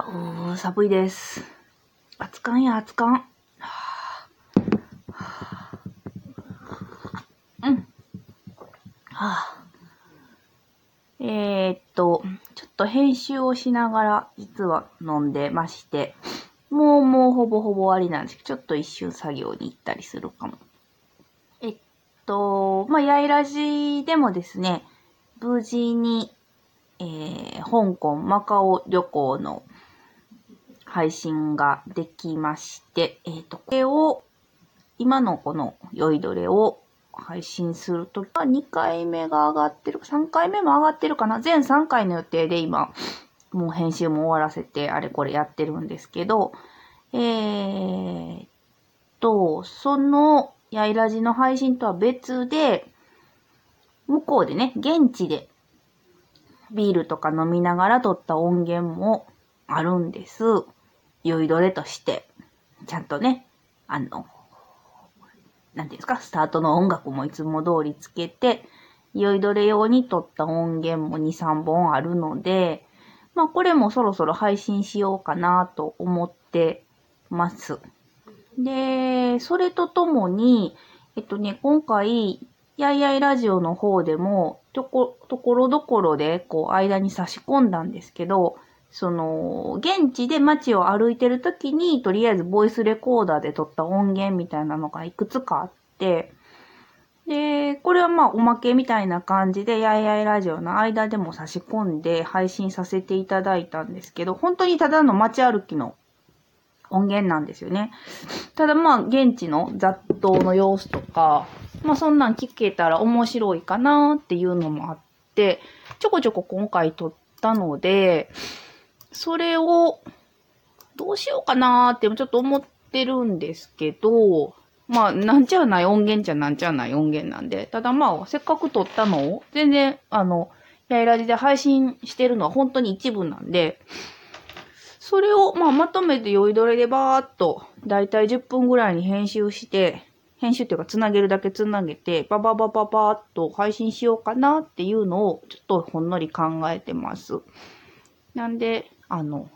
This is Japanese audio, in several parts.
おー、寒いです。熱かんや、熱かん。はあうん。はあ、えー、っと、ちょっと編集をしながら、実は飲んでまして、もうもうほぼほぼ終わりなんですけど、ちょっと一瞬作業に行ったりするかも。えっと、まあ、やいらじでもですね、無事に、えー、香港、マカオ旅行の配信ができまして、えっ、と、これを、今のこの酔いどれを配信するときは2回目が上がってる、3回目も上がってるかな全3回の予定で今、もう編集も終わらせて、あれこれやってるんですけど、えーっと、その、やいらじの配信とは別で、向こうでね、現地でビールとか飲みながら撮った音源もあるんです。酔いどれとして、ちゃんとね、あの、なんていうんですか、スタートの音楽もいつも通りつけて、酔いどれ用に撮った音源も2、3本あるので、まあこれもそろそろ配信しようかなと思ってます。で、それとともに、えっとね、今回、やいやいラジオの方でも、とこ、ところどころで、こう、間に差し込んだんですけど、その、現地で街を歩いてる時に、とりあえずボイスレコーダーで撮った音源みたいなのがいくつかあって、で、これはまあおまけみたいな感じで、やいやいラジオの間でも差し込んで配信させていただいたんですけど、本当にただの街歩きの音源なんですよね。ただまあ現地の雑踏の様子とか、まあそんなん聞けたら面白いかなっていうのもあって、ちょこちょこ今回撮ったので、それをどうしようかなーってちょっと思ってるんですけど、まあ、なんちゃうない音源じゃなんちゃうない音源なんで、ただまあ、せっかく撮ったのを、全然、あの、やいらじで配信してるのは本当に一部なんで、それを、まあ、まとめて酔いどれでバーっと、だいたい10分ぐらいに編集して、編集っていうか、つなげるだけつなげて、バババババーっと配信しようかなっていうのを、ちょっとほんのり考えてます。なんで、あの、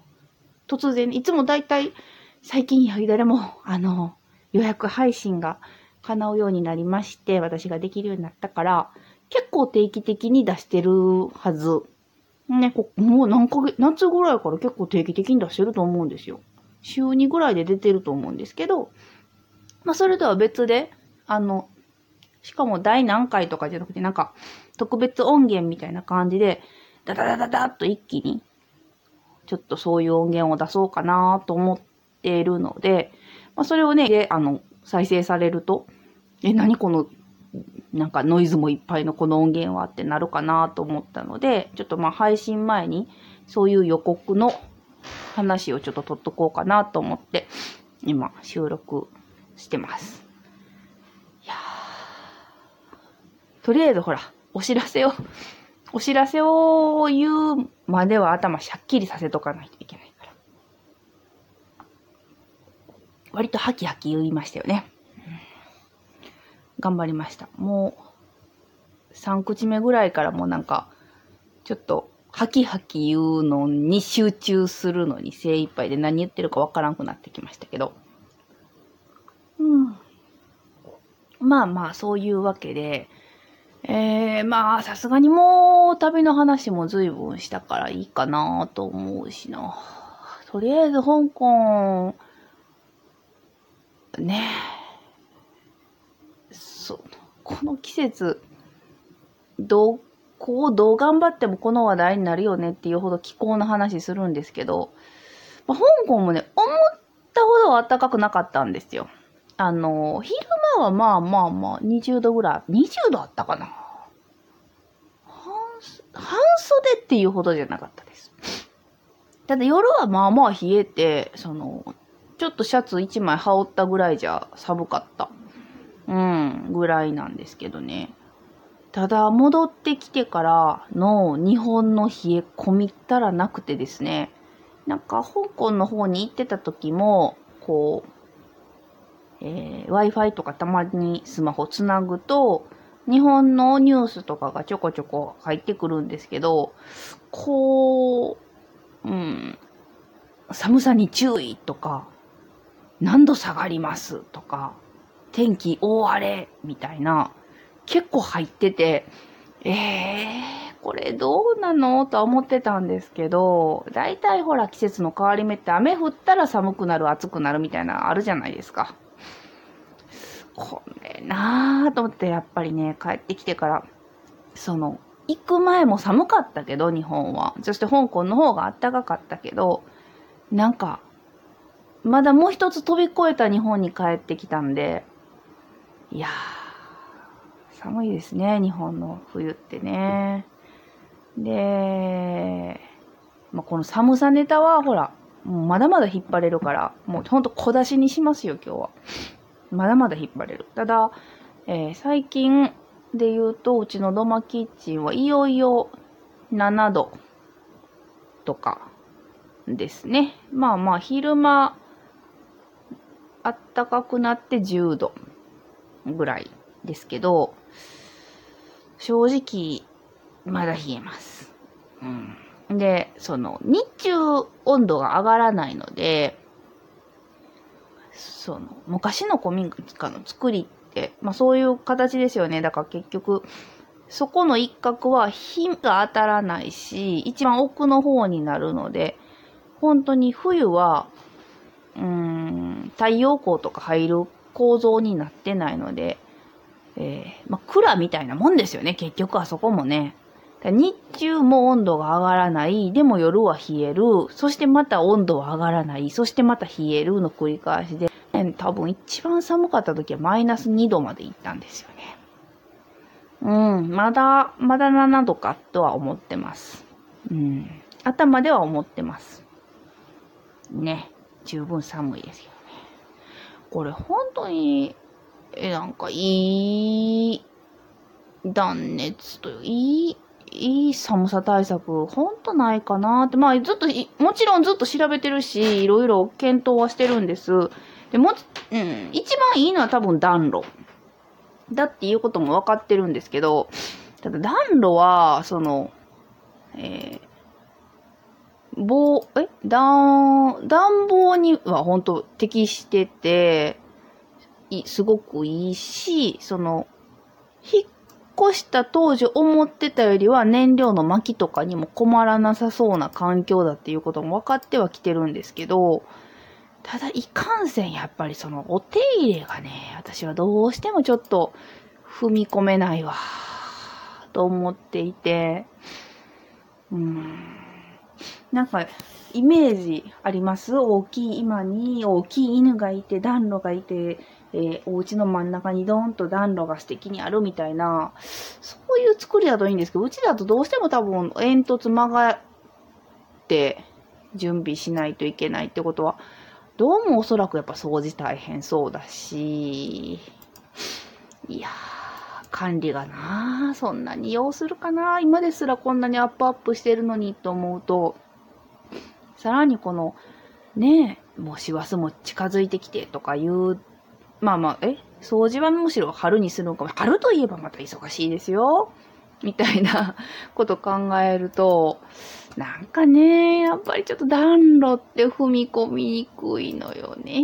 突然、いつもだいたい、最近酔いどれも、あの、予約配信が叶うようになりまして、私ができるようになったから、結構定期的に出してるはず。ね、こもう何ヶ月、夏ぐらいから結構定期的に出してると思うんですよ。週2ぐらいで出てると思うんですけど、まあそれとは別で、あの、しかも第何回とかじゃなくて、なんか特別音源みたいな感じで、ダダダダダッと一気に、ちょっとそういう音源を出そうかなと思っているので、まあ、それをね、で、あの、再生されると、え、何この、なんかノイズもいっぱいのこの音源はってなるかなと思ったので、ちょっとまあ配信前にそういう予告の話をちょっと取っとこうかなと思って、今収録してます。いやとりあえずほら、お知らせを、お知らせを言うまでは頭しゃっきりさせとかないといけないから。割とハキハキ言いましたよね。頑張りました。もう、3口目ぐらいからもうなんか、ちょっと、ハキハキ言うのに集中するのに精一杯で何言ってるかわからんくなってきましたけど。うん。まあまあ、そういうわけで、えー、まあ、さすがにもう旅の話も随分したからいいかなと思うしな。とりあえず香港、ねえ。そう。この季節、ど、こう、どう頑張ってもこの話題になるよねっていうほど気候の話するんですけど、まあ、香港もね、思ったほど暖かくなかったんですよ。あの、昼間はまあまあまあ、20度ぐらい、20度あったかな。半半袖っていうほどじゃなかったです。ただ夜はまあまあ冷えて、その、ちょっとシャツ1枚羽織ったぐらいじゃ寒かった。うん、ぐらいなんですけどね。ただ、戻ってきてからの日本の冷え込みったらなくてですね、なんか香港の方に行ってた時も、こう、えー Wi-Fi とかたまにスマホつなぐと、日本のニュースとかがちょこちょこ入ってくるんですけど、こう、うん、寒さに注意とか、何度下がりますとか、天気大荒れみたいな、結構入ってて、ええー、これどうなのとは思ってたんですけど、大体ほら季節の変わり目って雨降ったら寒くなる、暑くなるみたいなあるじゃないですか。これなぁと思ってやっぱりね、帰ってきてから、その、行く前も寒かったけど、日本は。そして香港の方が暖かかったけど、なんか、まだもう一つ飛び越えた日本に帰ってきたんで、いやー、寒いですね、日本の冬ってね。で、まあ、この寒さネタは、ほら、もうまだまだ引っ張れるから、もうほんと小出しにしますよ、今日は。まだまだ引っ張れる。ただ、えー、最近で言うと、うちの土間キッチンはいよいよ7度とかですね。まあまあ、昼間、あったかくなって10度ぐらいですけど、正直、まだ冷えます。うん。で、その、日中温度が上がらないので、その、昔の古民家の作りって、まあそういう形ですよね。だから結局、そこの一角は火が当たらないし、一番奥の方になるので、本当に冬は、うーん、太陽光とか入る構造になってないので、えー、まあ、蔵みたいなもんですよね、結局あそこもね。日中も温度が上がらない、でも夜は冷える、そしてまた温度は上がらない、そしてまた冷えるの繰り返しで、多分一番寒かった時はマイナス2度まで行ったんですよね。うん、まだ、まだ7度かとは思ってます。うん、頭では思ってます。ね、十分寒いですよ。これ本当に、え、なんかいい断熱という、いい、いい寒さ対策、ほんとないかなって。まあ、ずっと、もちろんずっと調べてるし、いろいろ検討はしてるんです。でも、うん、一番いいのは多分暖炉。だっていうことも分かってるんですけど、ただ暖炉は、その、えー、棒、え？暖、暖房には本当適してて、い、すごくいいし、その、引っ越した当時思ってたよりは燃料の薪とかにも困らなさそうな環境だっていうことも分かってはきてるんですけど、ただいかんせんやっぱりそのお手入れがね、私はどうしてもちょっと踏み込めないわ、と思っていて、うん。なんか、イメージあります？大きい今に大きい犬がいて、暖炉がいて、えー、お家の真ん中にドーンと暖炉が素敵にあるみたいな、そういう作りだといいんですけど、うちだとどうしても多分煙突曲がって準備しないといけないってことは、どうもおそらくやっぱ掃除大変そうだし、いや、管理がなそんなに要するかな今ですらこんなにアップアップしてるのにと思うと、さらにこの、ねえ、もう師走も近づいてきてとかいう、まあまあ、え掃除はむしろ春にするのかも。春といえばまた忙しいですよ。みたいな こと考えると、なんかね、やっぱりちょっと暖炉って踏み込みにくいのよね。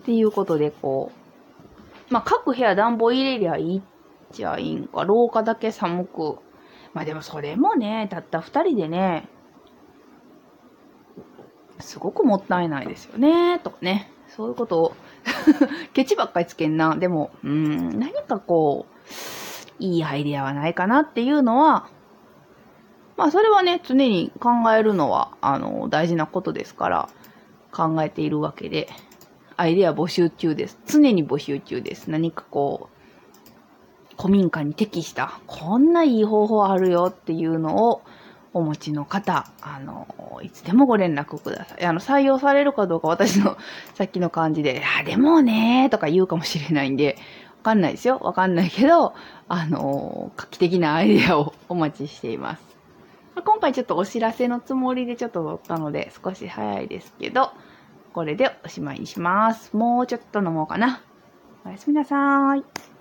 っていうことで、こう、まあ、各部屋暖房入れりゃいいっちゃいいんか、廊下だけ寒く。まあでもそれもね、たった二人でね、すごくもったいないですよね、とかね。そういうことを ケチばっかりつけんな。でも、うん、何かこう、いいアイデアはないかなっていうのは、まあそれはね、常に考えるのは、あの、大事なことですから、考えているわけで、アイデア募集中です。常に募集中です。何かこう、古民家に適した、こんないい方法あるよっていうのをお持ちの方、あの、いつでもご連絡ください。あの、採用されるかどうか私の さっきの感じで、あ、でもねとか言うかもしれないんで、わかんないですよ。わかんないけど、あの、画期的なアイデアをお待ちしています。今回ちょっとお知らせのつもりでちょっと撮ったので少し早いですけど、これでおしまいにします。もうちょっと飲もうかな。おやすみなさーい。